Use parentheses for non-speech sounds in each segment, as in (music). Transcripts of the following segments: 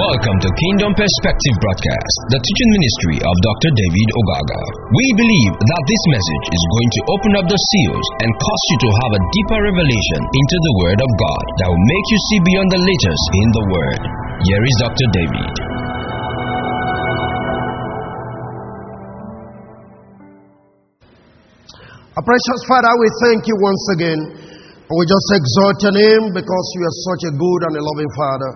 Welcome to Kingdom Perspective Broadcast, the teaching ministry of Dr. David Ogaga. We believe that this message is going to open up the seals and cause you to have a deeper revelation into the Word of God that will make you see beyond the letters in the Word. Here is Dr. David. Our precious Father, we thank you once again. We just exalt your name because you are such a good and a loving Father.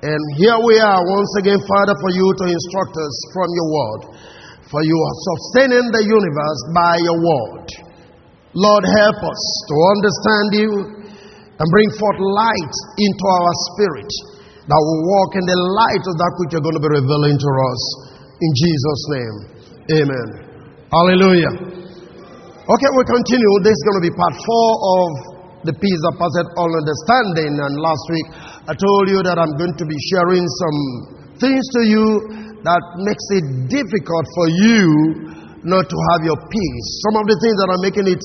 And here we are once again, Father, for you to instruct us from your word. For you are sustaining the universe by your word. Lord, help us to understand you and bring forth light into our spirit that will walk in the light of that which you're going to be revealing to us. In Jesus' name, amen. Hallelujah. Okay, we continue. This is going to be part four of the peace that passeth all understanding. And last week I told you that I'm going to be sharing some things to you that makes it difficult for you not to have your peace. Some of the things that are making it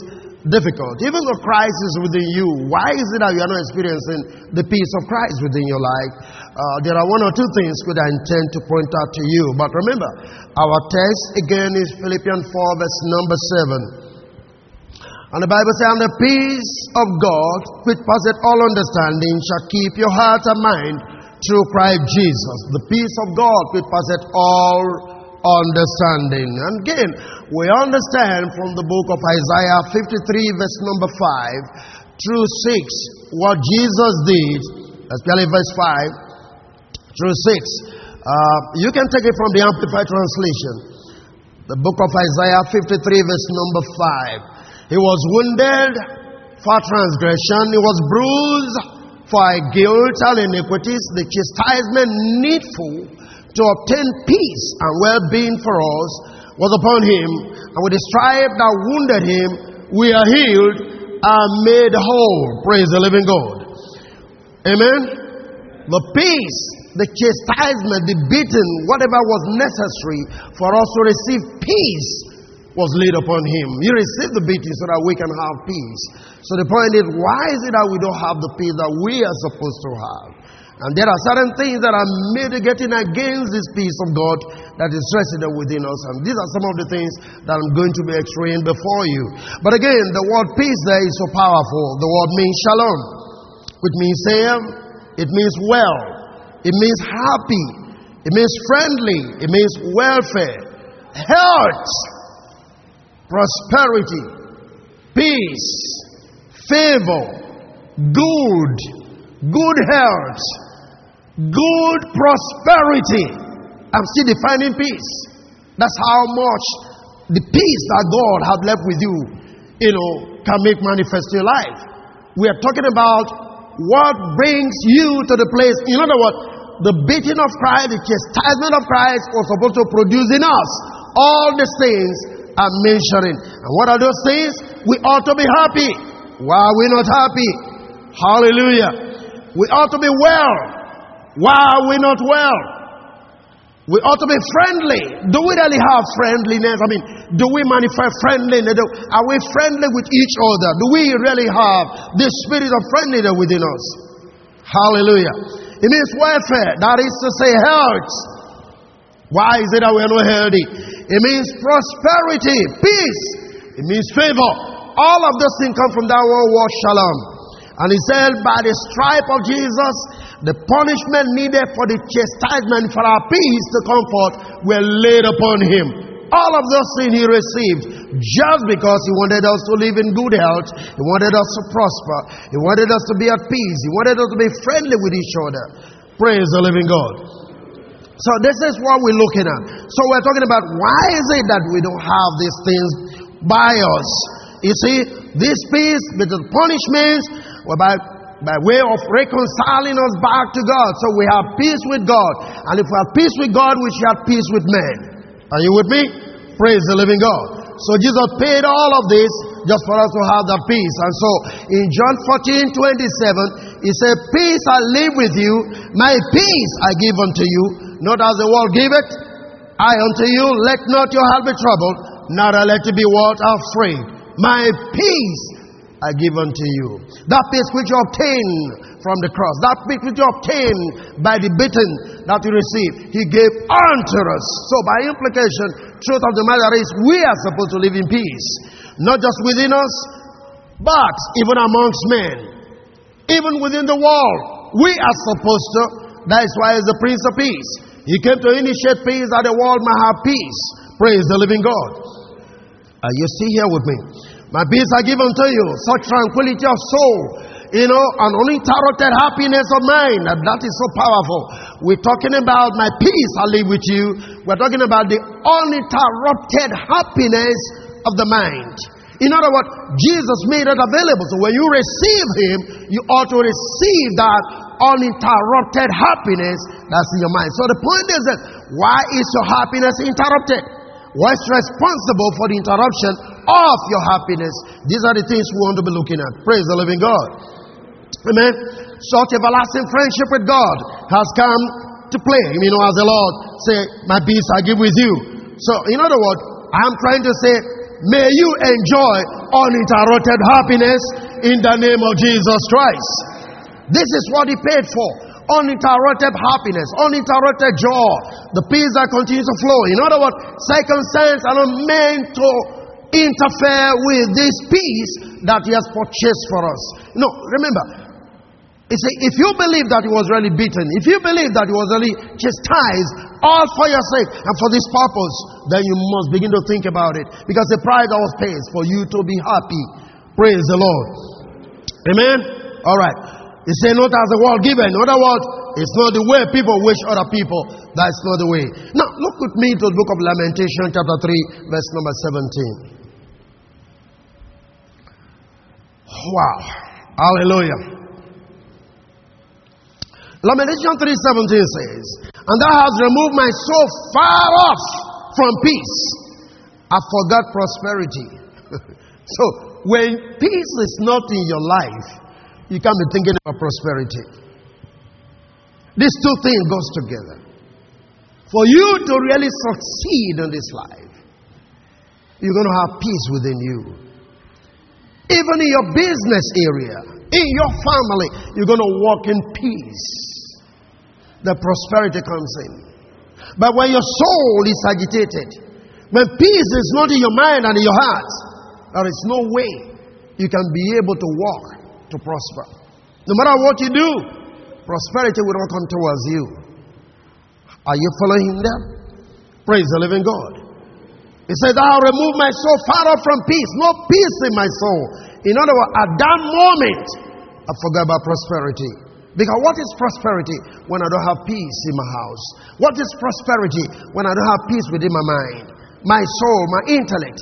difficult. Even though Christ is within you, why is it that you are not experiencing the peace of Christ within your life? Uh, there are one or two things which I intend to point out to you. But remember, our text again is Philippians 4, verse number 7. And the Bible says, And the peace of God, which passeth all understanding, shall keep your heart and mind through Christ Jesus. The peace of God, which passeth all understanding. And again, we understand from the book of Isaiah 53, verse number 5 through 6, what Jesus did, especially verse 5 through 6. Uh, you can take it from the Amplified Translation. The book of Isaiah 53, verse number 5. He was wounded for transgression, he was bruised for our guilt and iniquities, the chastisement needful to obtain peace and well being for us was upon him, and with the stripe that wounded him, we are healed and made whole. Praise the living God. Amen. The peace, the chastisement, the beating, whatever was necessary for us to receive peace was laid upon him. He received the beating so that we can have peace. So the point is, why is it that we don't have the peace that we are supposed to have? And there are certain things that are mitigating against this peace of God that is resident within us. And these are some of the things that I'm going to be explaining before you. But again, the word peace there is so powerful. The word means shalom, which means same, it means well, it means happy, it means friendly, it means welfare, health prosperity, peace, favor, good, good health, good prosperity. I'm still defining peace. That's how much the peace that God has left with you, you know, can make manifest in your life. We are talking about what brings you to the place. In other words, the beating of Christ, the chastisement of Christ was supposed to produce in us all the things I'm mentioning. And what are those things? We ought to be happy. Why are we not happy? Hallelujah. We ought to be well. Why are we not well? We ought to be friendly. Do we really have friendliness? I mean, do we manifest friendliness? Are we friendly with each other? Do we really have this spirit of friendliness within us? Hallelujah. It means welfare. That is to say, health. Why is it that we are not healthy? It means prosperity, peace. It means favor. All of those things come from that one word, shalom. And he said, by the stripe of Jesus, the punishment needed for the chastisement for our peace to comfort were laid upon him. All of those things he received just because he wanted us to live in good health. He wanted us to prosper. He wanted us to be at peace. He wanted us to be friendly with each other. Praise the living God. So this is what we're looking at. So we're talking about why is it that we don't have these things by us? You see, this peace with the punishments were by, by way of reconciling us back to God. So we have peace with God. And if we have peace with God, we shall have peace with men. Are you with me? Praise the living God. So Jesus paid all of this just for us to have that peace. And so in John 14, 27, he said, Peace I leave with you, my peace I give unto you, not as the world giveth, I unto you, let not your heart be troubled, neither let it be what afraid. My peace I give unto you. That peace which you obtain from the cross. That peace which you obtained by the beating that you received, He gave unto us. So, by implication, truth of the matter is we are supposed to live in peace, not just within us, but even amongst men, even within the world. We are supposed to. That is why He's the Prince of Peace. He came to initiate peace that the world might have peace. Praise the living God. Are you see here with me? My peace I give unto you, such tranquility of soul you know, an uninterrupted happiness of mind. And that is so powerful. We're talking about my peace I live with you. We're talking about the uninterrupted happiness of the mind. In other words, Jesus made it available. So when you receive Him, you ought to receive that uninterrupted happiness that's in your mind. So the point is that why is your happiness interrupted? What's responsible for the interruption of your happiness? These are the things we want to be looking at. Praise the living God. Amen. Such everlasting friendship with God has come to play. You know, as the Lord say, My peace I give with you. So, in other words, I'm trying to say, may you enjoy uninterrupted happiness in the name of Jesus Christ. This is what He paid for. Uninterrupted happiness, uninterrupted joy, the peace that continues to flow. In other words, circumstances are not meant to interfere with this peace that He has purchased for us. No, remember, you see, if you believe that he was really beaten, if you believe that he was really chastised, all for your sake and for this purpose, then you must begin to think about it. Because the price that was paid for you to be happy. Praise the Lord. Amen? All right. He said, not as the world given. In other words, it's not the way people wish other people. That's not the way. Now, look with me to the book of Lamentation, chapter 3, verse number 17. Wow. Hallelujah. Lamentation 3:17 says, And thou hast removed my soul far off from peace. I forgot prosperity. (laughs) so when peace is not in your life, you can't be thinking about prosperity. These two things goes together. For you to really succeed in this life, you're going to have peace within you. Even in your business area, in your family, you're going to walk in peace the prosperity comes in. But when your soul is agitated, when peace is not in your mind and in your heart, there is no way you can be able to walk to prosper. No matter what you do, prosperity will not come towards you. Are you following them? Praise the living God. He said, I'll remove my soul far off from peace. No peace in my soul. In other words, at that moment, I forgot about prosperity. Because what is prosperity when I don't have peace in my house? What is prosperity when I don't have peace within my mind, my soul, my intellect,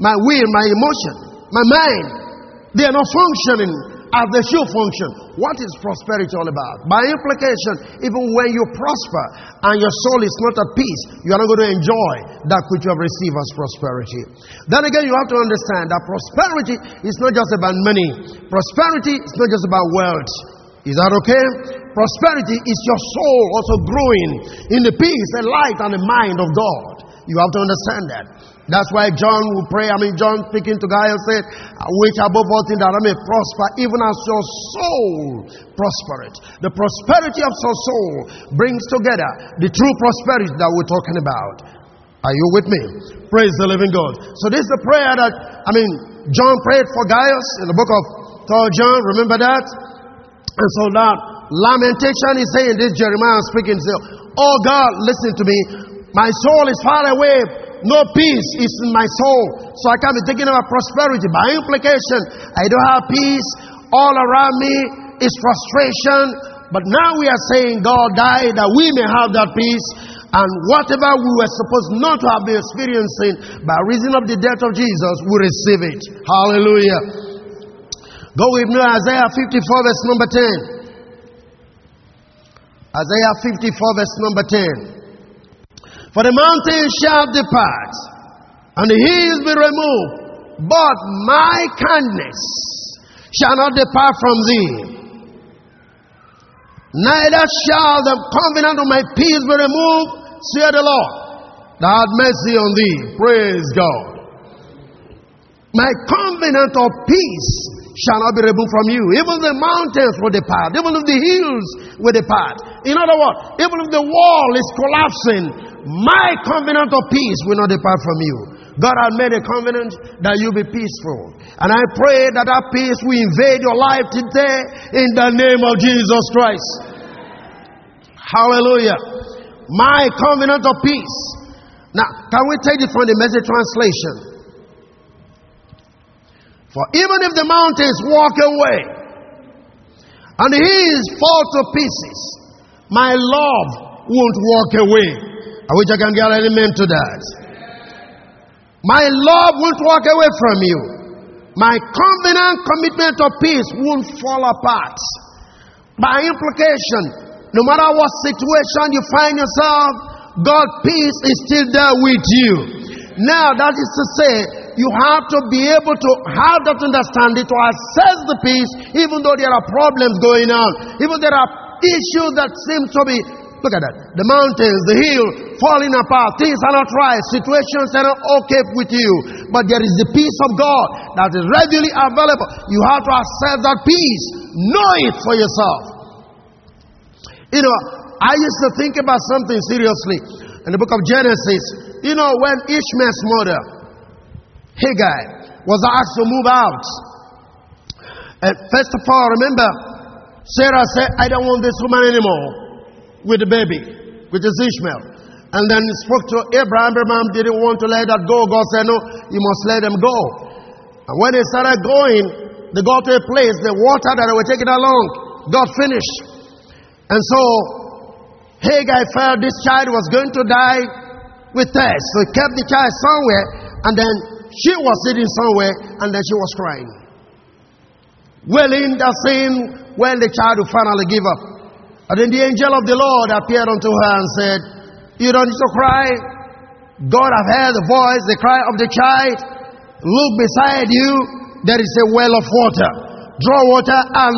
my will, my emotion, my mind? They are not functioning as they should function. What is prosperity all about? By implication, even when you prosper and your soul is not at peace, you are not going to enjoy that which you have received as prosperity. Then again, you have to understand that prosperity is not just about money, prosperity is not just about wealth. Is that okay? Prosperity is your soul also growing in the peace and light and the mind of God. You have to understand that. That's why John will pray. I mean, John speaking to Gaius said, Which above all things that I may prosper, even as your soul prospereth. The prosperity of your soul brings together the true prosperity that we're talking about. Are you with me? Praise the living God. So, this is the prayer that, I mean, John prayed for Gaius in the book of 3 John. Remember that? And so now, lamentation is saying this, Jeremiah speaking, say, Oh God, listen to me. My soul is far away. No peace is in my soul. So I can't be thinking about prosperity. By implication, I don't have peace. All around me is frustration. But now we are saying God died that we may have that peace. And whatever we were supposed not to have been experiencing by reason of the death of Jesus, we receive it. Hallelujah. Go with me, Isaiah 54, verse number 10. Isaiah 54, verse number 10. For the mountains shall depart, and the hills be removed, but my kindness shall not depart from thee. Neither shall the covenant of my peace be removed, saith the Lord. Thou mercy on thee. Praise God. My covenant of peace shall not be removed from you. Even the mountains will depart. Even if the hills will depart. In other words, even if the wall is collapsing, my covenant of peace will not depart from you. God has made a covenant that you be peaceful. And I pray that that peace will invade your life today in the name of Jesus Christ. Hallelujah. My covenant of peace. Now, can we take it from the message translation? For even if the mountains walk away and the hills fall to pieces, my love won't walk away. I wish I can get an amen to that. My love won't walk away from you. My covenant commitment of peace won't fall apart. By implication, no matter what situation you find yourself, God's peace is still there with you. Now, that is to say, you have to be able to have that understanding to assess the peace, even though there are problems going on, even there are issues that seem to be Look at that. The mountains, the hill falling apart. Things are not right. Situations are not okay with you. But there is the peace of God that is readily available. You have to accept that peace. Know it for yourself. You know, I used to think about something seriously in the book of Genesis. You know, when Ishmael's mother Hagar was asked to move out. And first of all, remember, Sarah said, I don't want this woman anymore with the baby, which is Ishmael. And then he spoke to Abraham. Abraham didn't want to let that go. God said, No, you must let them go. And when they started going, they got to a place, the water that they were taking along got finished. And so Hagar felt this child was going to die with thirst. So he kept the child somewhere and then she was sitting somewhere and then she was crying. Well, in that saying, when the child will finally give up. And then the angel of the Lord appeared unto her and said, You don't need to cry. God have heard the voice, the cry of the child. Look beside you, there is a well of water. Draw water and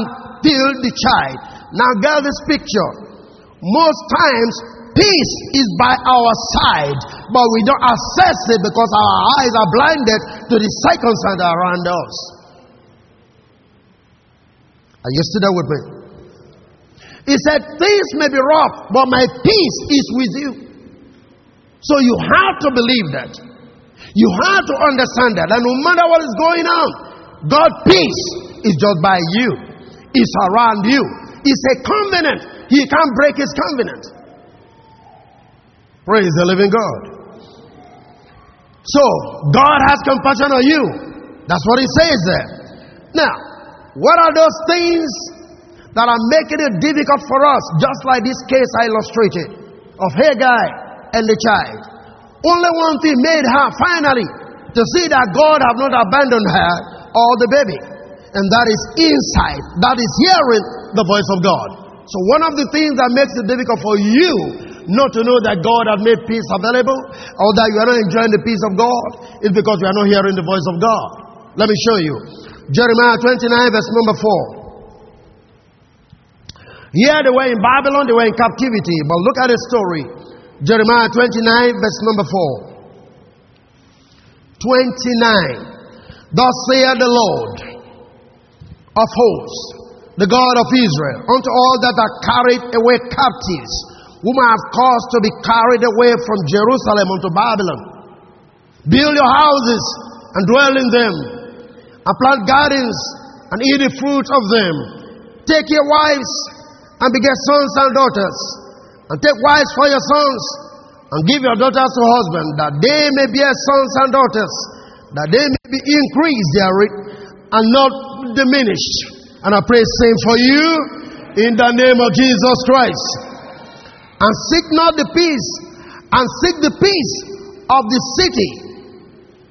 fill the child. Now get this picture. Most times peace is by our side, but we don't assess it because our eyes are blinded to the circumstances around us. Are you still there with me? He said, Things may be rough, but my peace is with you. So you have to believe that. You have to understand that. And no matter what is going on, God's peace is just by you, it's around you. It's a covenant. He can't break his covenant. Praise the living God. So, God has compassion on you. That's what He says there. Now, what are those things that are making it difficult for us, just like this case I illustrated of Hagar and the child? Only one thing made her finally to see that God have not abandoned her or the baby. And that is insight, that is hearing the voice of God. So, one of the things that makes it difficult for you not to know that God has made peace available or that you are not enjoying the peace of God is because you are not hearing the voice of God. Let me show you. Jeremiah 29, verse number 4. Here they were in Babylon, they were in captivity. But look at the story. Jeremiah 29, verse number 4. 29. Thus saith the Lord of hosts, the God of Israel, unto all that are carried away captives whom I have caused to be carried away from Jerusalem unto Babylon. Build your houses and dwell in them, and plant gardens and eat the fruit of them. Take your wives and beget sons and daughters, and take wives for your sons, and give your daughters to husbands, that they may bear sons and daughters, that they may be increased therein and not diminished. And I pray same for you in the name of Jesus Christ and seek not the peace, and seek the peace of the city,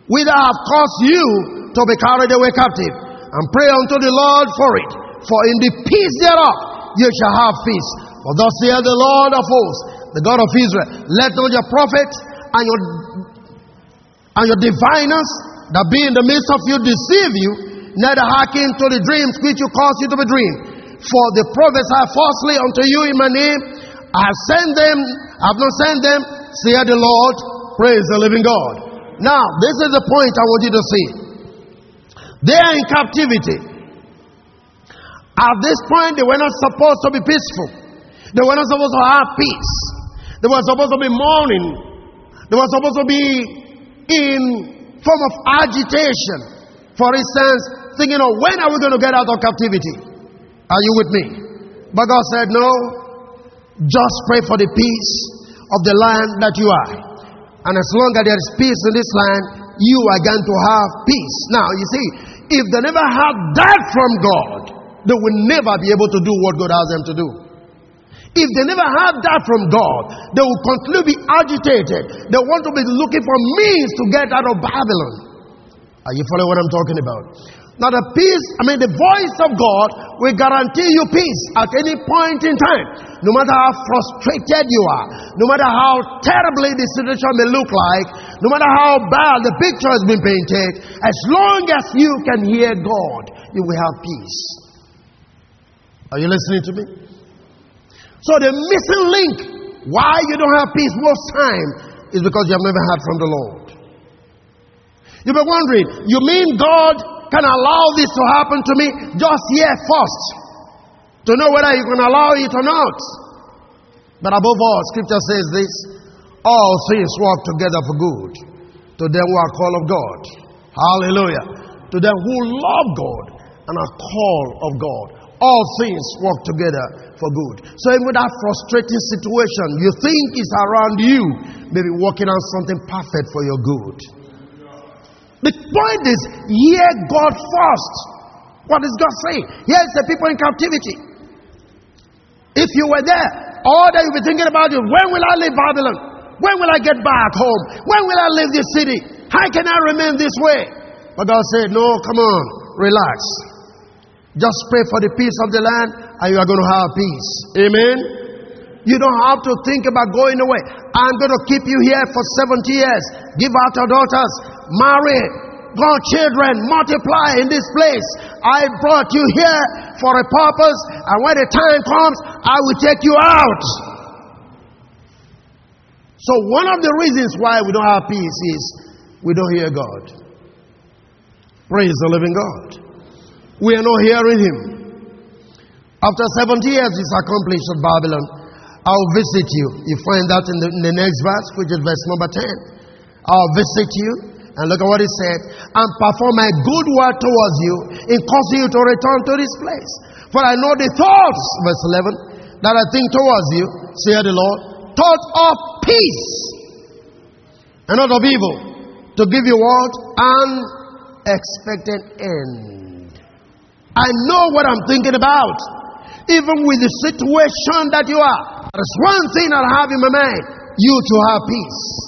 whither I have caused you to be carried away captive, and pray unto the Lord for it. For in the peace thereof you shall have peace. For thus saith the Lord of hosts, the God of Israel, let not your prophets and your and your diviners that be in the midst of you deceive you, neither hearken to the dreams which you cause you to be dreamed. For the prophets are falsely unto you in my name, I have sent them, I have not sent them, say the Lord. Praise the living God. Now, this is the point I want you to see. They are in captivity. At this point, they were not supposed to be peaceful. They were not supposed to have peace. They were supposed to be mourning. They were supposed to be in form of agitation. For instance, thinking of when are we going to get out of captivity? Are you with me? But God said, no. Just pray for the peace of the land that you are. And as long as there is peace in this land, you are going to have peace. Now, you see, if they never had that from God, they will never be able to do what God has them to do. If they never have that from God, they will continue to be agitated. They want to be looking for means to get out of Babylon. Are you following what I'm talking about? Now, the peace, I mean, the voice of God will guarantee you peace at any point in time. No matter how frustrated you are, no matter how terribly the situation may look like, no matter how bad the picture has been painted, as long as you can hear God, you will have peace. Are you listening to me? So, the missing link why you don't have peace most time is because you have never heard from the Lord. You've been wondering, you mean God can allow this to happen to me, just hear first to know whether you can allow it or not. But above all, scripture says this all things work together for good to them who are called of God. Hallelujah. To them who love God and are called of God. All things work together for good. So even with that frustrating situation you think is around you, maybe working on something perfect for your good. The point is, hear God first. What does God say? Here's the people in captivity. If you were there, all that you'll be thinking about is when will I leave Babylon? When will I get back home? When will I leave this city? How can I remain this way? But God said, No, come on, relax. Just pray for the peace of the land and you are going to have peace. Amen. You don't have to think about going away. I'm going to keep you here for 70 years. Give out your daughters marry, God children, multiply in this place. I brought you here for a purpose, and when the time comes, I will take you out. So, one of the reasons why we don't have peace is we don't hear God. Praise the living God. We are not hearing Him. After 70 years is accomplished at Babylon, I'll visit you. You find that in the, in the next verse, which is verse number 10. I'll visit you and look at what he said. And perform my good word towards you in causing you to return to this place. For I know the thoughts, verse 11, that I think towards you, say the Lord, thoughts of peace and not of evil, to give you what? An expected end. I know what I'm thinking about. Even with the situation that you are, there's one thing I have in my mind you to have peace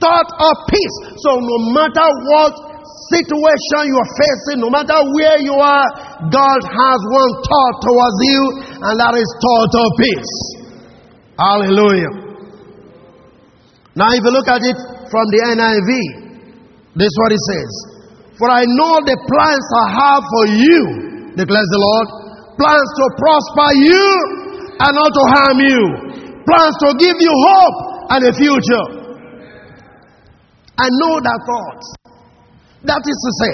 thought of peace. So, no matter what situation you are facing, no matter where you are, God has one thought towards you, and that is thought of peace. Hallelujah. Now, if you look at it from the NIV, this is what it says For I know the plans I have for you, declares the Lord plans to prosper you and not to harm you, plans to give you hope and a future. I know that thought. That is to say,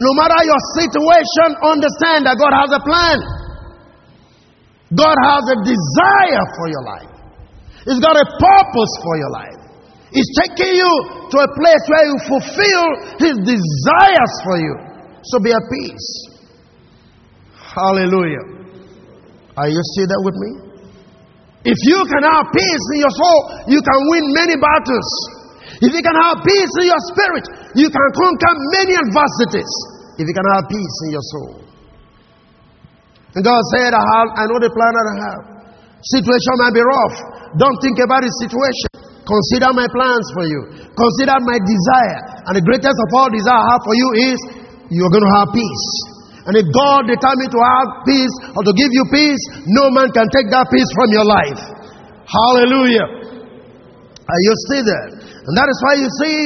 no matter your situation, understand that God has a plan. God has a desire for your life. He's got a purpose for your life. He's taking you to a place where you fulfill His desires for you. So be at peace. Hallelujah. Are you still there with me? If you can have peace in your soul, you can win many battles. If you can have peace in your spirit, you can conquer many adversities. If you can have peace in your soul. And God said, I, have, I know the plan that I have. Situation might be rough. Don't think about the situation. Consider my plans for you. Consider my desire. And the greatest of all desire I have for you is you're going to have peace. And if God determined to have peace or to give you peace, no man can take that peace from your life. Hallelujah. Are you still there? And that is why you see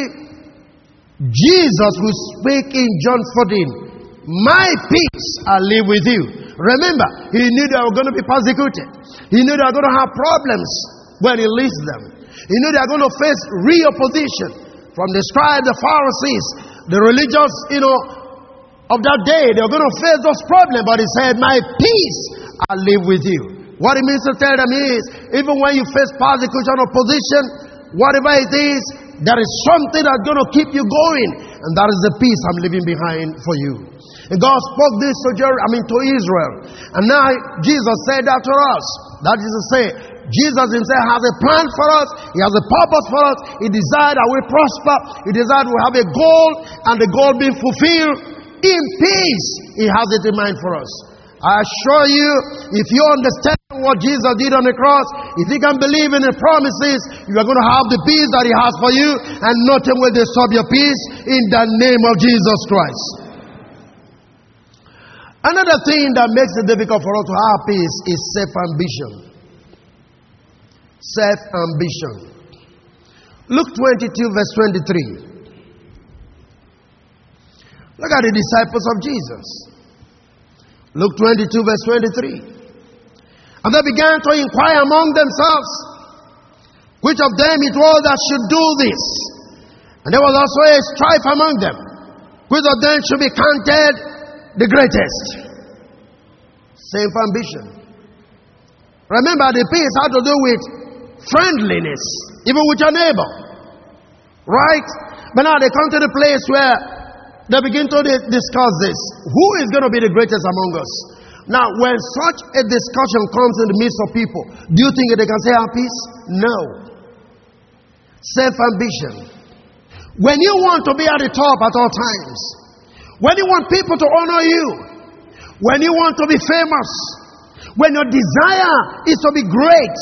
Jesus will speak in John 14. My peace I live with you. Remember, he knew they were going to be persecuted. He knew they were going to have problems when he leads them. He knew they are going to face real opposition from the scribes, the Pharisees, the religious, you know, of that day, they're going to face those problems. But he said, My peace I live with you. What it means to tell them is, even when you face persecution, opposition, whatever it is, there is something that's going to keep you going. And that is the peace I'm leaving behind for you. And God spoke this to Jer- I mean to Israel. And now Jesus said that to us. That is to say, Jesus himself has a plan for us. He has a purpose for us. He desired that we prosper. He desired we have a goal and the goal being fulfilled in peace. He has it in mind for us. I assure you, if you understand what Jesus did on the cross, if you can believe in the promises, you are going to have the peace that He has for you, and nothing will disturb your peace in the name of Jesus Christ. Another thing that makes it difficult for us to have peace is self ambition. Self ambition. Luke 22, verse 23. Look at the disciples of Jesus. Luke 22, verse 23. And they began to inquire among themselves which of them it was that should do this. And there was also a strife among them, which of them should be counted the greatest. Same ambition. Remember, the peace had to do with friendliness, even with your neighbor. Right? But now they come to the place where they begin to discuss this. Who is going to be the greatest among us? Now, when such a discussion comes in the midst of people, do you think they can say our peace? No. Self ambition. When you want to be at the top at all times, when you want people to honor you, when you want to be famous, when your desire is to be great,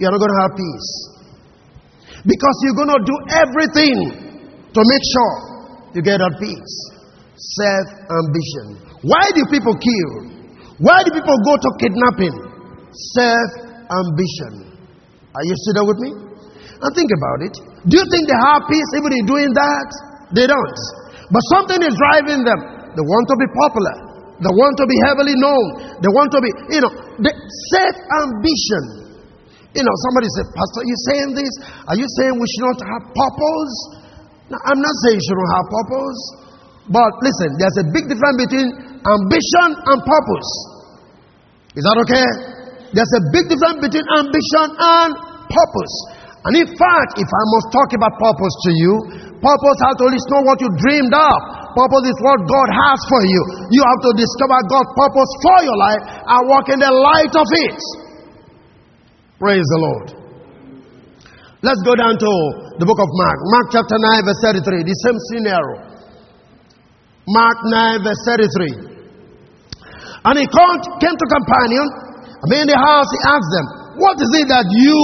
you're not going to have peace. Because you're going to do everything to make sure you get at peace. Self ambition. Why do people kill? Why do people go to kidnapping? Self ambition. Are you there with me? And think about it. Do you think they have peace even in doing that? They don't. But something is driving them. They want to be popular. They want to be heavily known. They want to be, you know, the self ambition. You know, somebody said, Pastor, are you saying this? Are you saying we should not have purpose? Now, I'm not saying you shouldn't have purpose, but listen, there's a big difference between ambition and purpose. Is that okay? There's a big difference between ambition and purpose. And in fact, if I must talk about purpose to you, purpose has to list not what you dreamed of. Purpose is what God has for you. You have to discover God's purpose for your life and walk in the light of it. Praise the Lord. Let's go down to the book of Mark. Mark chapter 9, verse 33. The same scenario. Mark 9, verse 33. And he called, came to Capernaum. Mean, in the house, he asked them, What is it that you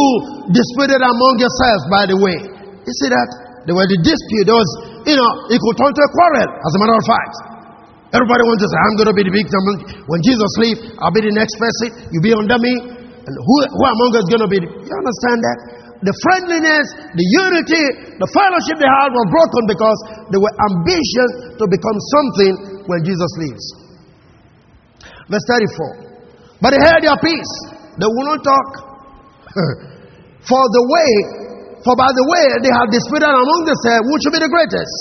disputed among yourselves, by the way? You see that? There was a dispute. There was, you know, it could turn to a quarrel, as a matter of fact. Everybody wants to say, I'm going to be the victim. When Jesus leaves, I'll be the next person. You'll be under me. Who, who among us going to be? You understand that? the friendliness, the unity, the fellowship they had was broken because they were ambitious to become something when Jesus leaves. Verse 34. But they held their peace. They would not talk. (laughs) for the way, for by the way they had disputed among themselves which should be the greatest.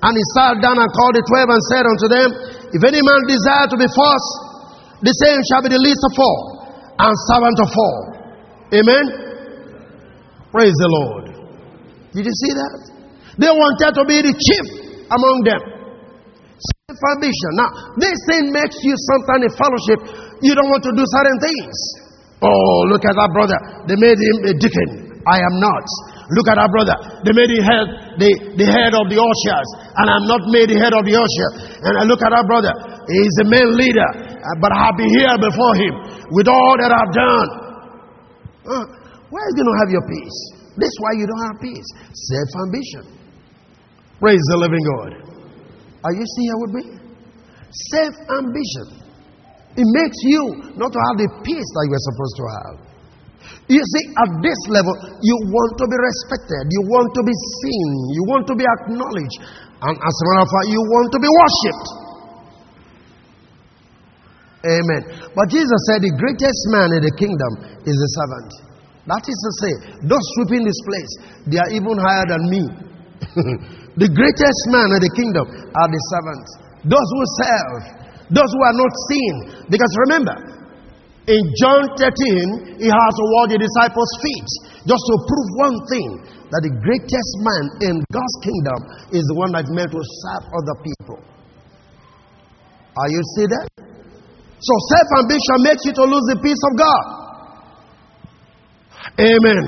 And he sat down and called the twelve and said unto them, If any man desire to be first, the same shall be the least of all, and servant of all. Amen. Praise the Lord. Did you see that? They wanted to be the chief among them. Self ambition. Now, this thing makes you sometimes in fellowship, you don't want to do certain things. Oh, look at that brother. They made him a deacon. I am not. Look at our brother. They made him head, the, the head of the ushers, and I'm not made the head of the usher. And I look at our brother. He's a main leader, but I'll be here before him with all that I've done. Uh, where are you going to have your peace? This is why you don't have peace. Self ambition. Praise the living God. Are you still here with me? Self ambition. It makes you not to have the peace that you are supposed to have. You see, at this level, you want to be respected, you want to be seen, you want to be acknowledged, and as a matter of fact, you want to be worshipped. Amen. But Jesus said the greatest man in the kingdom is the servant. That is to say, those sweeping this place, they are even higher than me. (laughs) The greatest man in the kingdom are the servants. Those who serve, those who are not seen. Because remember, in John 13, he has awarded the disciples' feet just to prove one thing that the greatest man in God's kingdom is the one that's meant to serve other people. Are you see that? So self ambition makes you to lose the peace of God. Amen.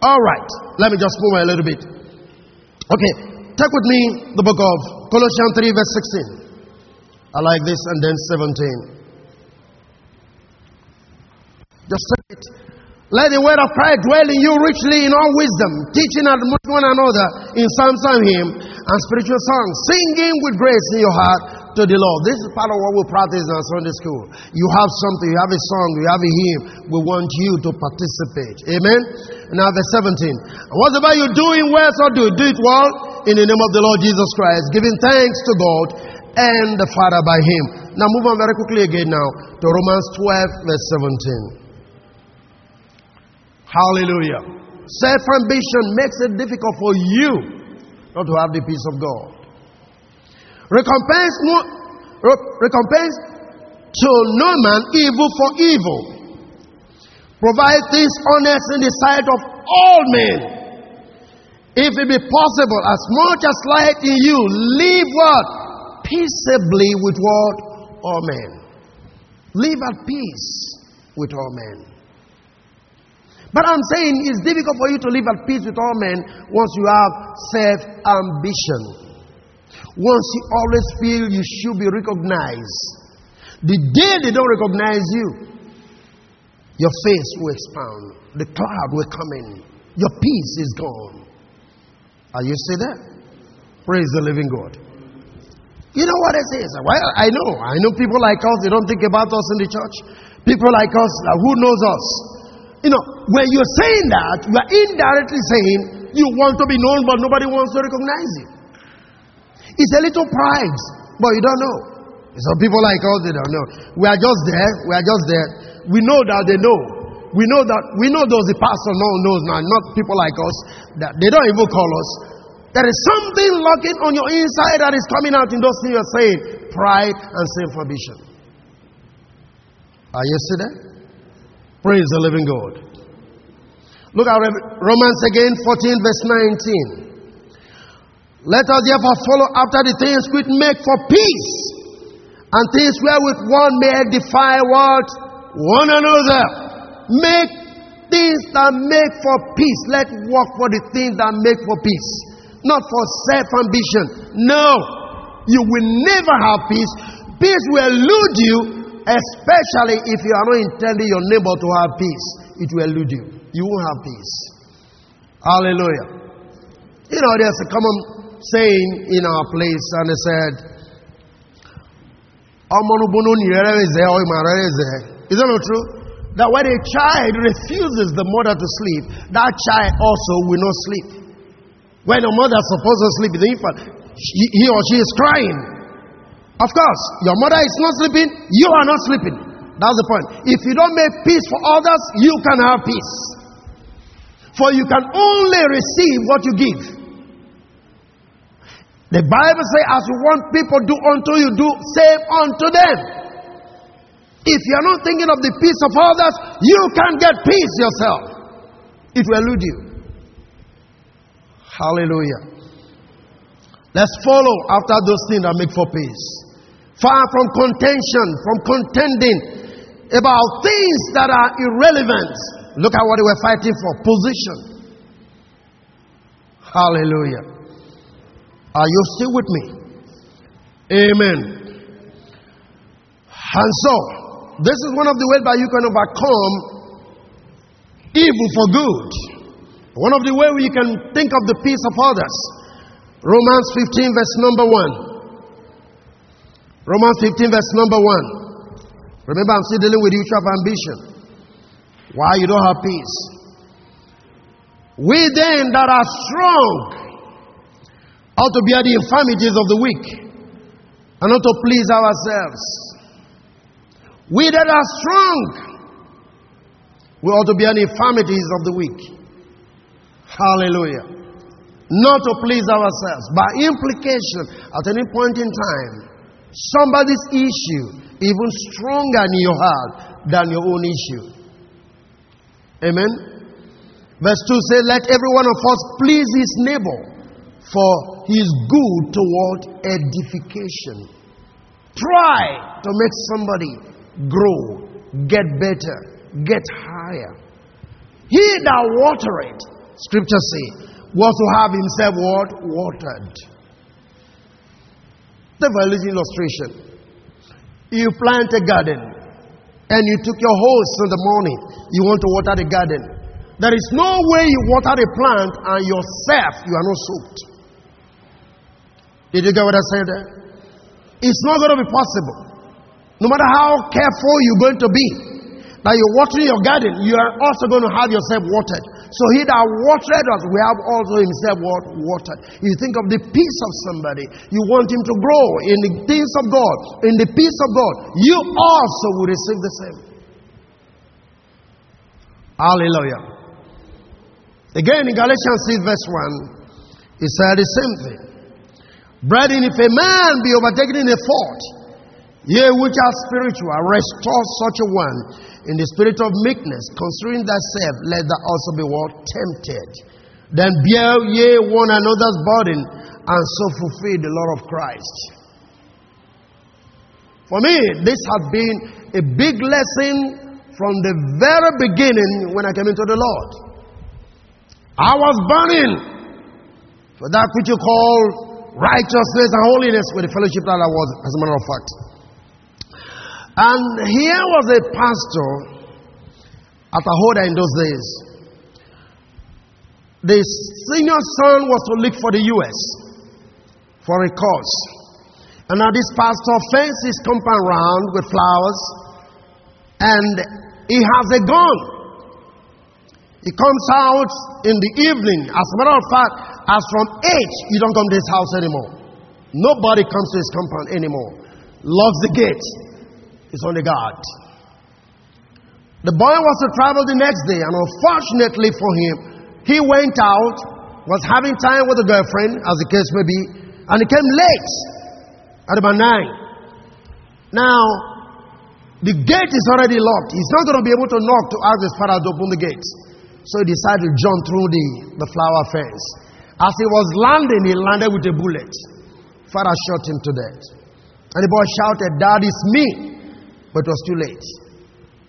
All right. Let me just move a little bit. Okay. Take with me the book of Colossians 3, verse 16. I like this, and then 17. Just take it. Let the word of Christ dwell in you richly in all wisdom, teaching and one another in psalms and hymn and spiritual songs, singing with grace in your heart to the Lord. This is part of what we practice in Sunday school. You have something, you have a song, you have a hymn. We want you to participate. Amen. Now, verse 17. Whatever you do in words or do, do it well in the name of the Lord Jesus Christ, giving thanks to God and the Father by Him. Now, move on very quickly again now to Romans 12, verse 17. Hallelujah. Self ambition makes it difficult for you not to have the peace of God. Recompense, no, recompense to no man evil for evil. Provide things honest in the sight of all men. If it be possible, as much as light in you, live what? Peaceably with what? All men. Live at peace with all men. But I'm saying it's difficult for you to live at peace with all men once you have self ambition. Once you always feel you should be recognized. The day they don't recognize you, your face will expand, the cloud will come in, your peace is gone. Are you see that? Praise the living God. You know what I say? Well, I know. I know people like us, they don't think about us in the church. People like us, uh, who knows us? You know, when you're saying that, you are indirectly saying you want to be known, but nobody wants to recognize you. It's a little pride, but you don't know. Some people like us, they don't know. We are just there. We are just there. We know that they know. We know that we know those the pastor no knows now, not people like us that they don't even call us. There is something lurking on your inside that is coming out in those things you're saying. Pride and self ambition. Are you see that? Praise the living God. Look at Romans again, 14, verse 19. Let us therefore follow after the things which make for peace, and things wherewith one may edify what? One another. Make things that make for peace. Let work for the things that make for peace, not for self ambition. No, you will never have peace. Peace will elude you Especially if you are not intending your neighbor to have peace, it will elude you. You won't have peace. Hallelujah. You know, there's a common saying in our place, and they said, is that not true? That when a child refuses the mother to sleep, that child also will not sleep. When a mother is supposed to sleep, the infant, he or she is crying. Of course, your mother is not sleeping, you are not sleeping. That's the point. If you don't make peace for others, you can have peace. For you can only receive what you give. The Bible says, as you want people do unto you, do same unto them. If you are not thinking of the peace of others, you can't get peace yourself. It will elude you. Hallelujah. Let's follow after those things that make for peace far from contention, from contending about things that are irrelevant. Look at what were fighting for position. Hallelujah. Are you still with me? Amen. And so, this is one of the ways that you can overcome evil for good. One of the ways you can think of the peace of others. Romans 15, verse number 1. Romans 15, verse number 1. Remember, I'm still dealing with the issue of ambition. Why you don't have peace? We then that are strong ought to bear the infirmities of the weak and not to please ourselves. We that are strong, we ought to bear the infirmities of the weak. Hallelujah. not to please ourselves. By implication, at any point in time, somebody's issue even stronger in your heart than your own issue. Amen. Verse 2 says, Let every one of us please his neighbor, for he is good toward edification. Try to make somebody grow, get better, get higher. He that watereth, scripture say, was to have himself what? Watered. The very illustration. You plant a garden and you took your hose in the morning. You want to water the garden. There is no way you water the plant and yourself you are not soaked. Did you get what I said there? It's not going to be possible. No matter how careful you're going to be, that you're watering your garden, you are also going to have yourself watered. So he that watered us, we have also himself? Watered. You think of the peace of somebody. You want him to grow in the things of God, in the peace of God. You also will receive the same. Hallelujah. Again in Galatians 6 verse 1, he said the same thing. Brethren, if a man be overtaken in a fault, ye which are spiritual, restore such a one in the spirit of meekness, considering thyself, let thou also be what? Tempted. Then bear ye one another's burden, and so fulfill the law of Christ. For me, this has been a big lesson from the very beginning when I came into the Lord. I was burning for that which you call righteousness and holiness with the fellowship that I was, as a matter of fact. And here was a pastor at Ahoada in those days. The senior son was to look for the US for a course. And now this pastor fenced his compound round with flowers and he has a gun. He comes out in the evening. As a matter of fact, as from 8, you don't come to his house anymore. Nobody comes to his compound anymore. Locks the gate is on the guard. The boy was to travel the next day, and unfortunately for him, he went out, was having time with a girlfriend, as the case may be, and he came late at about nine. Now, the gate is already locked. He's not going to be able to knock to ask his father to open the gate. So he decided to jump through the, the flower fence. As he was landing, he landed with a bullet. Father shot him to death. And the boy shouted, Dad, it's me but it was too late.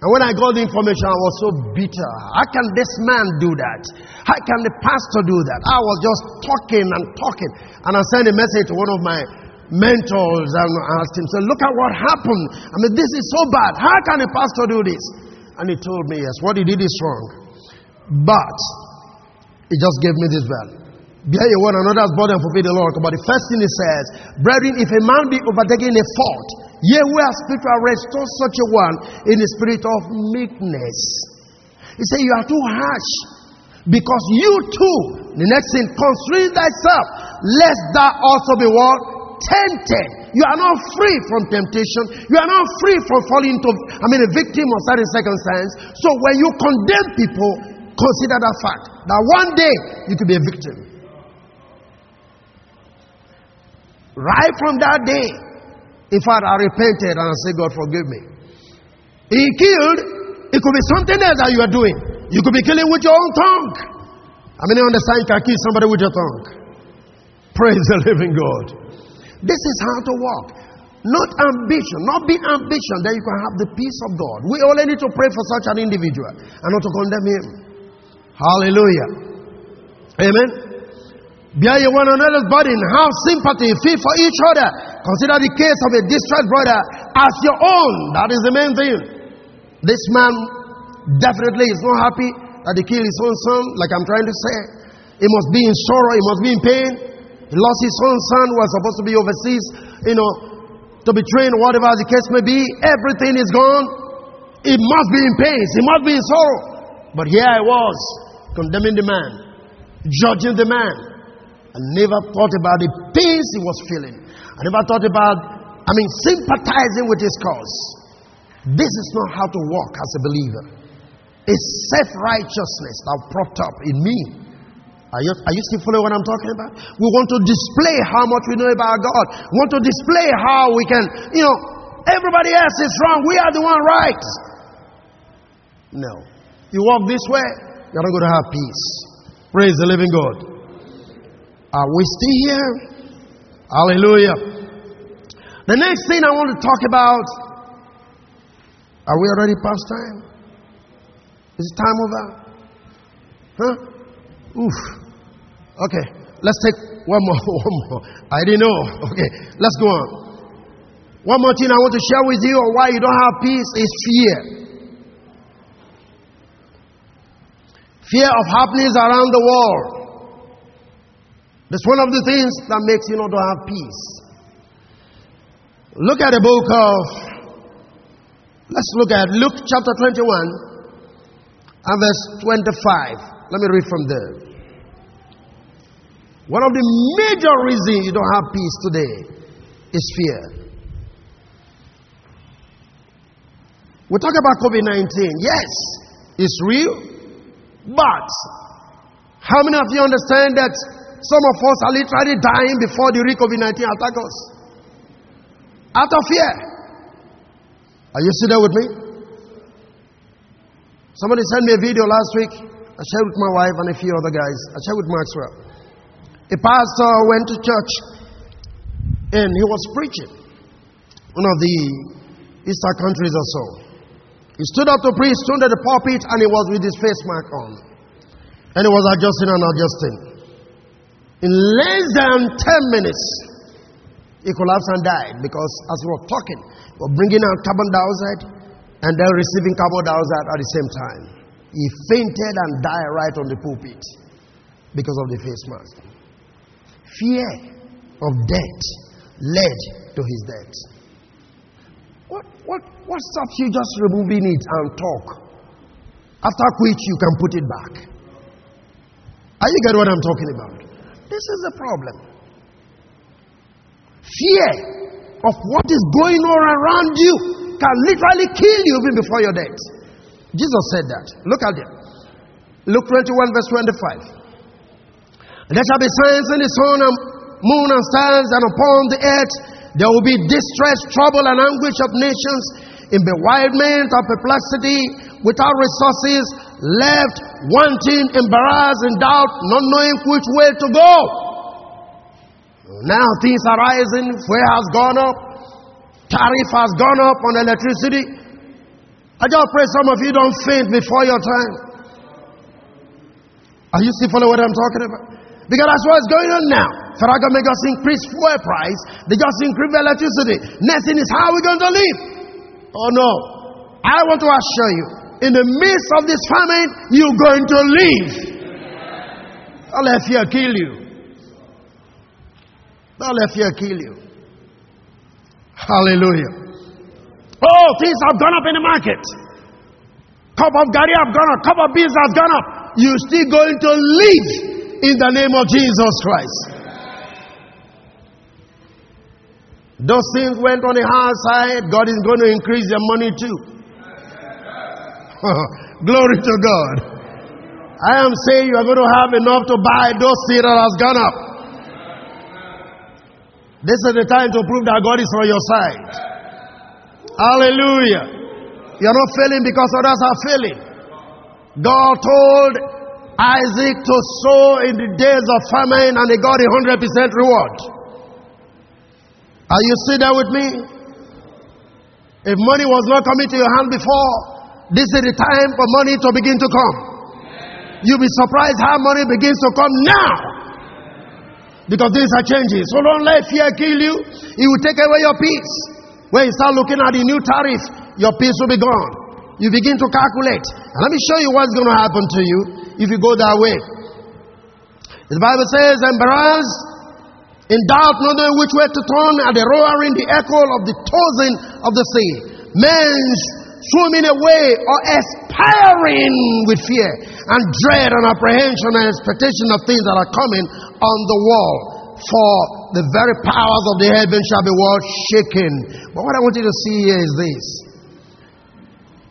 And when I got the information, I was so bitter. How can this man do that? How can the pastor do that? I was just talking and talking. And I sent a message to one of my mentors and asked him, so look at what happened. I mean, this is so bad. How can a pastor do this? And he told me, yes, what he did is wrong. But he just gave me this value. Bear you one another's burden and fulfill the Lord. But the first thing he says, brethren, if a man be overtaken in a fault, ye who are spiritual, restore such a one in the spirit of meekness. He said, You are too harsh. Because you too, the next thing, constrain thyself, lest thou also be what? Tempted. You are not free from temptation. You are not free from falling into, I mean, a victim of certain circumstance. So when you condemn people, consider that fact that one day you could be a victim. Right from that day, in fact, I repented and I said, God, forgive me. He killed, it could be something else that you are doing. You could be killing with your own tongue. I mean, you understand you can kill somebody with your tongue. Praise the living God. This is how to walk. Not ambition, not be ambition, then you can have the peace of God. We only need to pray for such an individual and not to condemn him. Hallelujah. Amen. Bear one another's burden, have sympathy, feel for each other. Consider the case of a distressed brother as your own. That is the main thing. This man definitely is not happy that he killed his own son, like I'm trying to say. He must be in sorrow, he must be in pain. He lost his own son who was supposed to be overseas, you know, to be trained, whatever the case may be. Everything is gone. He must be in pain, he must be in sorrow. But here I was, condemning the man, judging the man I never thought about the pains he was feeling. I never thought about, I mean, sympathizing with his cause. This is not how to walk as a believer. It's self righteousness that propped up in me. Are you, are you still following what I'm talking about? We want to display how much we know about God. We want to display how we can, you know, everybody else is wrong. We are the one right. No. You walk this way, you're not going to have peace. Praise the living God. Are we still here? Hallelujah. The next thing I want to talk about. Are we already past time? Is time over? Huh? Oof. Okay, let's take one more. (laughs) One more. I didn't know. Okay, let's go on. One more thing I want to share with you why you don't have peace is fear. Fear of happenings around the world. That's one of the things that makes you not to have peace. Look at the book of, let's look at Luke chapter 21 and verse 25. Let me read from there. One of the major reasons you don't have peace today is fear. We talk about COVID 19. Yes, it's real, but how many of you understand that some of us are literally dying before the real COVID 19 attack us? Out of fear. Are you sitting there with me? Somebody sent me a video last week. I shared with my wife and a few other guys. I shared with Maxwell. A pastor went to church and he was preaching. One of the Eastern countries or so. He stood up to preach, stood at the pulpit, and he was with his face mask on. And he was adjusting and adjusting. In less than 10 minutes, he collapsed and died because as we were talking, he was bringing out carbon dioxide and then receiving carbon dioxide at the same time. He fainted and died right on the pulpit because of the face mask. Fear of death led to his death. What, what, what stops you just removing it and talk? After which you can put it back. Are you get what I'm talking about? This is the problem. Fear of what is going on around you can literally kill you even before your death. Jesus said that. Look at it. Luke 21, verse 25. There shall be signs in the sun and moon and stars, and upon the earth there will be distress, trouble, and anguish of nations, in bewilderment and perplexity, without resources, left wanting, embarrassed, in doubt, not knowing which way to go. Now things are rising, fuel has gone up, tariff has gone up on electricity. I just pray some of you don't faint before your time. Are you still following what I'm talking about? Because that's what's going on now. Government just increase fuel price. They just increase electricity. Next thing is how are we going to live? Oh no. I want to assure you, in the midst of this famine, you're going to live. Don't let fear kill you. Don't let fear kill you. Hallelujah. Oh, things have gone up in the market. Cup of garri have gone up. Cup of beans have gone up. You're still going to live in the name of Jesus Christ. Those things went on the hard side. God is going to increase your money too. (laughs) Glory to God. I am saying you are going to have enough to buy those things that has gone up. This is the time to prove that God is on your side. Hallelujah. You're not failing because others are failing. God told Isaac to sow in the days of famine and he got a hundred percent reward. Are you sitting there with me? If money was not coming to your hand before, this is the time for money to begin to come. You'll be surprised how money begins to come now. Because things are changing. So don't let fear kill you. It will take away your peace. When you start looking at the new tariff, your peace will be gone. You begin to calculate. And let me show you what's going to happen to you if you go that way. The Bible says, embarrassed, in doubt, not knowing which way to turn, at the roaring, the echo of the tossing of the sea. Men swimming away or aspiring with fear and dread and apprehension and expectation of things that are coming on the wall. For the very powers of the heaven shall be what? Shaken. But what I want you to see here is this.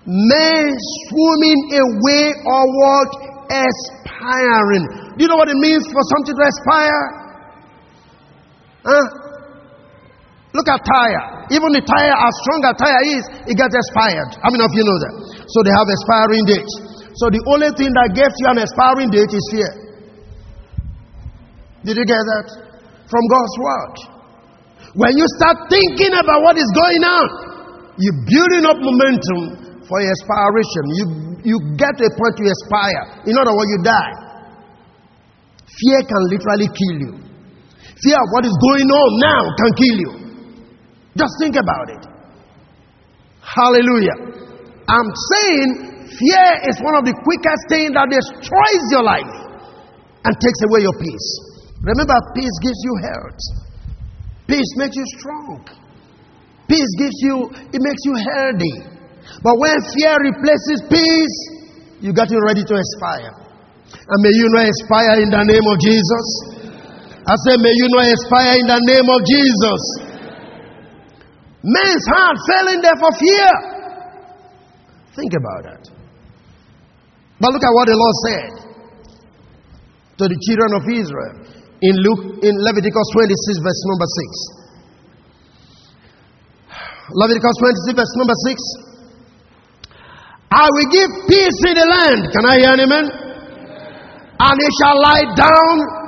Men swimming away or what? Aspiring. Do you know what it means for something to expire? Huh? Look at tire. Even the tire, as strong as tire is, it gets expired. How many of you know that? So they have expiring dates. So the only thing that gets you an expiring date is fear. Did you get that? From God's word. When you start thinking about what is going on, you're building up momentum for your expiration. You, you get a point to expire. In other words, you die. Fear can literally kill you. Fear of what is going on now can kill you. Just think about it. Hallelujah. I'm saying fear is one of the quickest things that destroys your life and takes away your peace. Remember, peace gives you health. Peace makes you strong. Peace gives you, it makes you healthy. But when fear replaces peace, you're getting ready to expire. And may you not expire in the name of Jesus. I say, may you not expire in the name of Jesus. Men's heart fell in there for fear. Think about that. But look at what the Lord said to the children of Israel in Luke in Leviticus 26, verse number 6. Leviticus 26, verse number 6. I will give peace in the land. Can I hear an amen? And it shall lie down,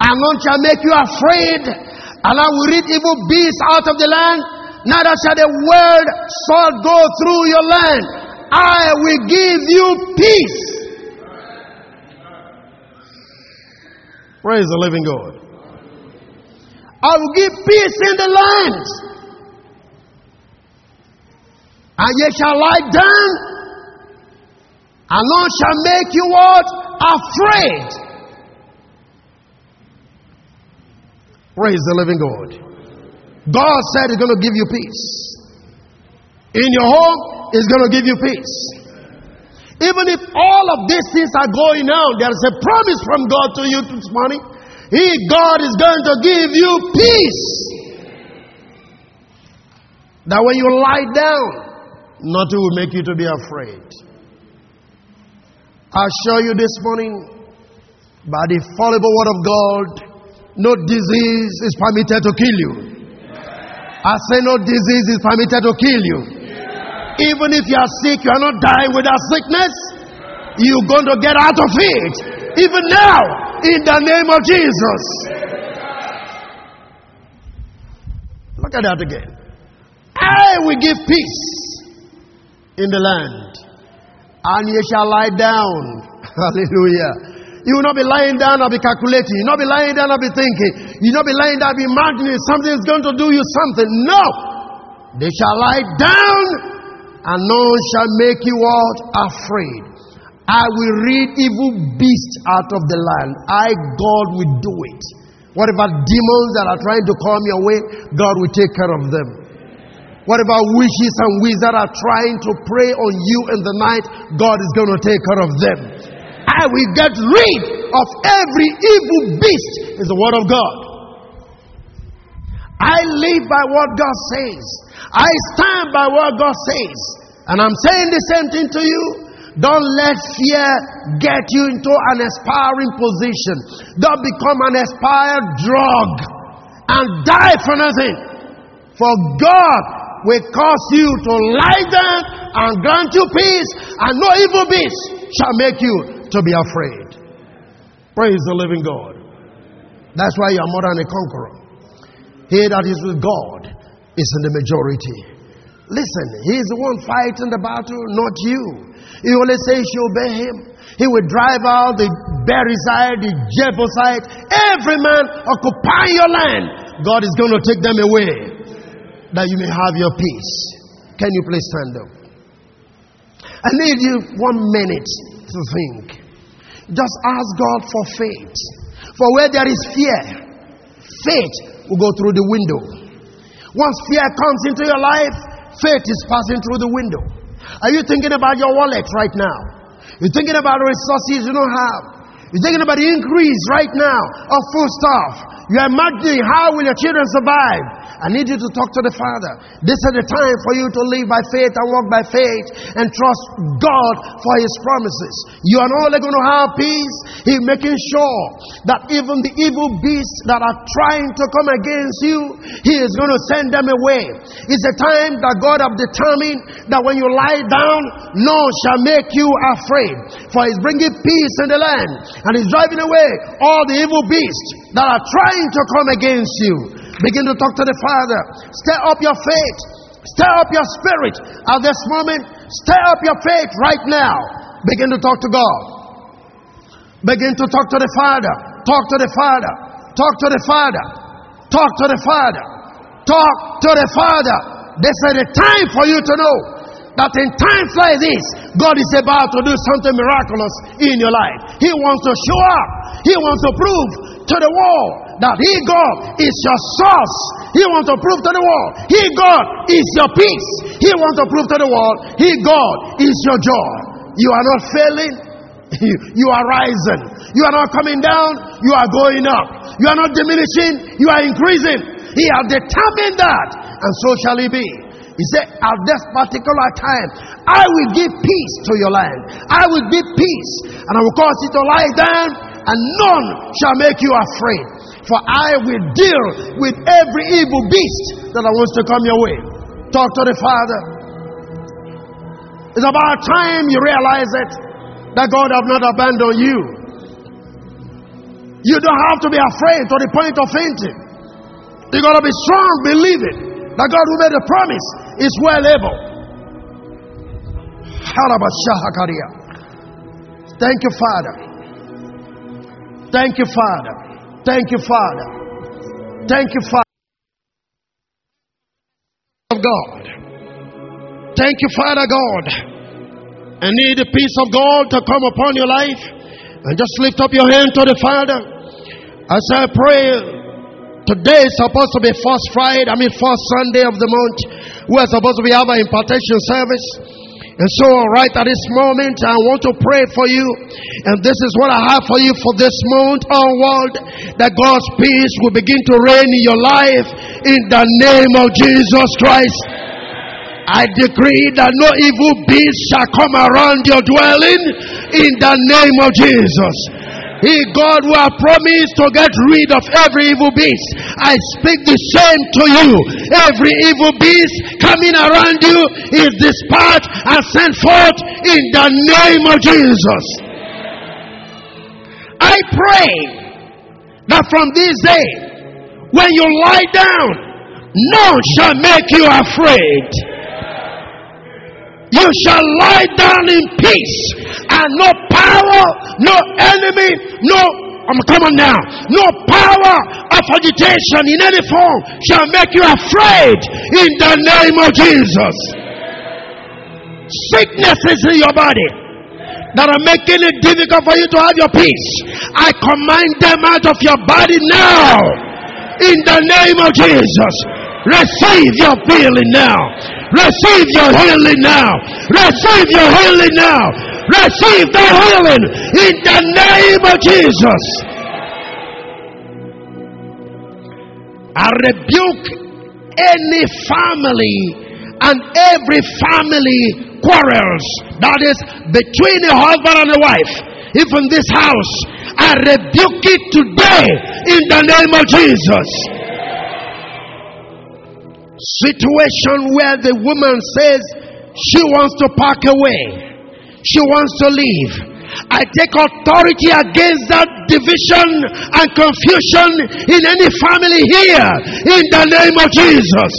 and none shall make you afraid. And I will rid evil beasts out of the land neither shall the word sword go through your land. I will give you peace. Praise the living God. I will give peace in the land. And ye shall lie down, and none shall make you what? Afraid. Praise the living God. God said He's going to give you peace. In your home, He's going to give you peace. Even if all of these things are going on, there is a promise from God to you this morning. He, God, is going to give you peace. That when you lie down, nothing will make you to be afraid. I assure you this morning, by the fallible word of God, no disease is permitted to kill you. I say no disease is permitted to kill you. Even if you are sick, you are not dying with that sickness. You're going to get out of it. Even now, in the name of Jesus. Look at that again. I will give peace in the land, and ye shall lie down. (laughs) Hallelujah you will not be lying down and be calculating. You will not be lying down and be thinking. You will not be lying down and be imagining something is going to do you something. No. They shall lie down and none shall make you what? Afraid. I will rid evil beasts out of the land. I, God, will do it. Whatever demons that are trying to come your way, God will take care of them. Whatever witches and wizards are trying to prey on you in the night, God is going to take care of them. I will get rid of every evil beast, is the word of God. I live by what God says. I stand by what God says. And I'm saying the same thing to you. Don't let fear get you into an aspiring position. Don't become an aspired drug and die for nothing. For God will cause you to lie down and grant you peace, and no evil beast shall make you to be afraid. Praise the living God. That's why you are more than a conqueror. He that is with God is in the majority. Listen, He is the one fighting the battle, not you. He only says you obey Him. He will drive out the Perizzite, the Jebusite, every man occupying your land. God is going to take them away that you may have your peace. Can you please stand up? I need you one minute to think. Just ask God for faith. For where there is fear, faith will go through the window. Once fear comes into your life, faith is passing through the window. Are you thinking about your wallet right now? You're thinking about resources you don't have. You're thinking about the increase right now of food stuff. You're imagining how will your children survive. I need you to talk to the Father. This is the time for you to live by faith and walk by faith and trust God for His promises. You are not only going to have peace, He's making sure that even the evil beasts that are trying to come against you, He is going to send them away. It's a time that God have determined that when you lie down, none shall make you afraid. For He's bringing peace in the land and He's driving away all the evil beasts that are trying to come against you. Begin to talk to the Father. Stir up your faith. Stir up your spirit at this moment. Stir up your faith right now. Begin to talk to God. Begin to talk to the Father. Talk to the Father. Talk to the Father. Talk to the Father. Talk to the Father. This is the time for you to know that in times like this, God is about to do something miraculous in your life. He wants to show up. He wants to prove to the world that He, God, is your source. He wants to prove to the world, He, God, is your peace. He wants to prove to the world, He, God, is your joy. You are not failing, (laughs) you are rising. You are not coming down, you are going up. You are not diminishing, you are increasing. He has determined that, and so shall He be. He said, At this particular time, I will give peace to your land. I will give peace, and I will cause it to lie down, and none shall make you afraid. For I will deal with every evil beast that wants to come your way. Talk to the Father. It's about time you realize it that God have not abandoned you. You don't have to be afraid to the point of fainting. You gotta be strong, believing that God who made a promise is well able. Thank you, Father. Thank you, Father. Thank you, Father. Thank you, Father of God. Thank you, Father God. I need the peace of God to come upon your life. And just lift up your hand to the Father. As I pray, today is supposed to be first Friday, I mean first Sunday of the month. We're supposed to be having impartation service. And so, right at this moment, I want to pray for you. And this is what I have for you for this month onward that God's peace will begin to reign in your life in the name of Jesus Christ. I decree that no evil beast shall come around your dwelling in the name of Jesus. He, God, who have promised to get rid of every evil beast. I speak the same to you. Every evil beast coming around you is dispatched and sent forth in the name of Jesus. I pray that from this day, when you lie down, none shall make you afraid. You shall lie down in peace, and no power, no enemy, no um, I'm coming now. No power of agitation in any form shall make you afraid in the name of Jesus. Sicknesses in your body that are making it difficult for you to have your peace. I command them out of your body now in the name of Jesus. Receive your healing now. Receive your healing now. Receive your healing now. Receive the healing in the name of Jesus. I rebuke any family and every family quarrels that is between a husband and a wife. Even this house, I rebuke it today in the name of Jesus. Situation where the woman says she wants to pack away, she wants to leave. I take authority against that division and confusion in any family here in the name of Jesus.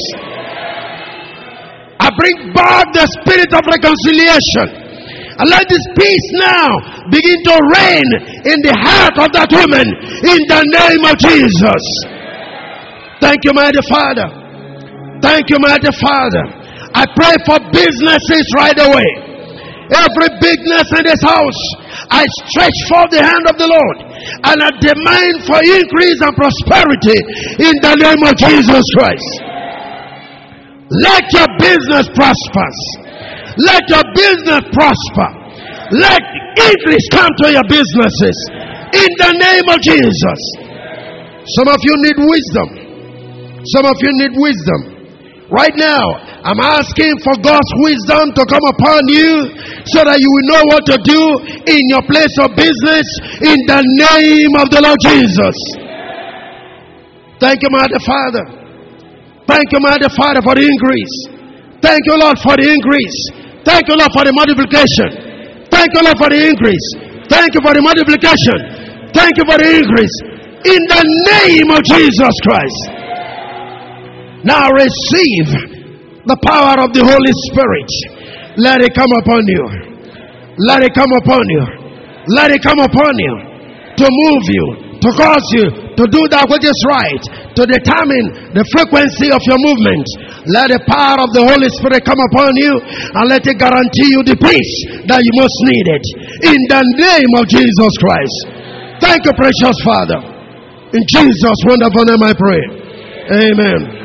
I bring back the spirit of reconciliation. And let this peace now begin to reign in the heart of that woman in the name of Jesus. Thank you, mighty Father. Thank you, mighty Father. I pray for businesses right away. Every business in this house, I stretch forth the hand of the Lord and I demand for increase and prosperity in the name of Jesus Christ. Let your business prosper. Let your business prosper. Let increase come to your businesses in the name of Jesus. Some of you need wisdom. Some of you need wisdom. Right now, I'm asking for God's wisdom to come upon you so that you will know what to do in your place of business in the name of the Lord Jesus. Thank you, my Father. Thank you, my Father, for the increase. Thank you, Lord, for the increase. Thank you, Lord, for the multiplication. Thank you, Lord, for the increase. Thank you for the multiplication. Thank you for the increase. In the name of Jesus Christ. Now receive the power of the Holy Spirit. Let it come upon you. Let it come upon you. Let it come upon you to move you, to cause you to do that which is right, to determine the frequency of your movement. Let the power of the Holy Spirit come upon you and let it guarantee you the peace that you most need it. In the name of Jesus Christ. Thank you, precious Father. In Jesus' wonderful name I pray. Amen.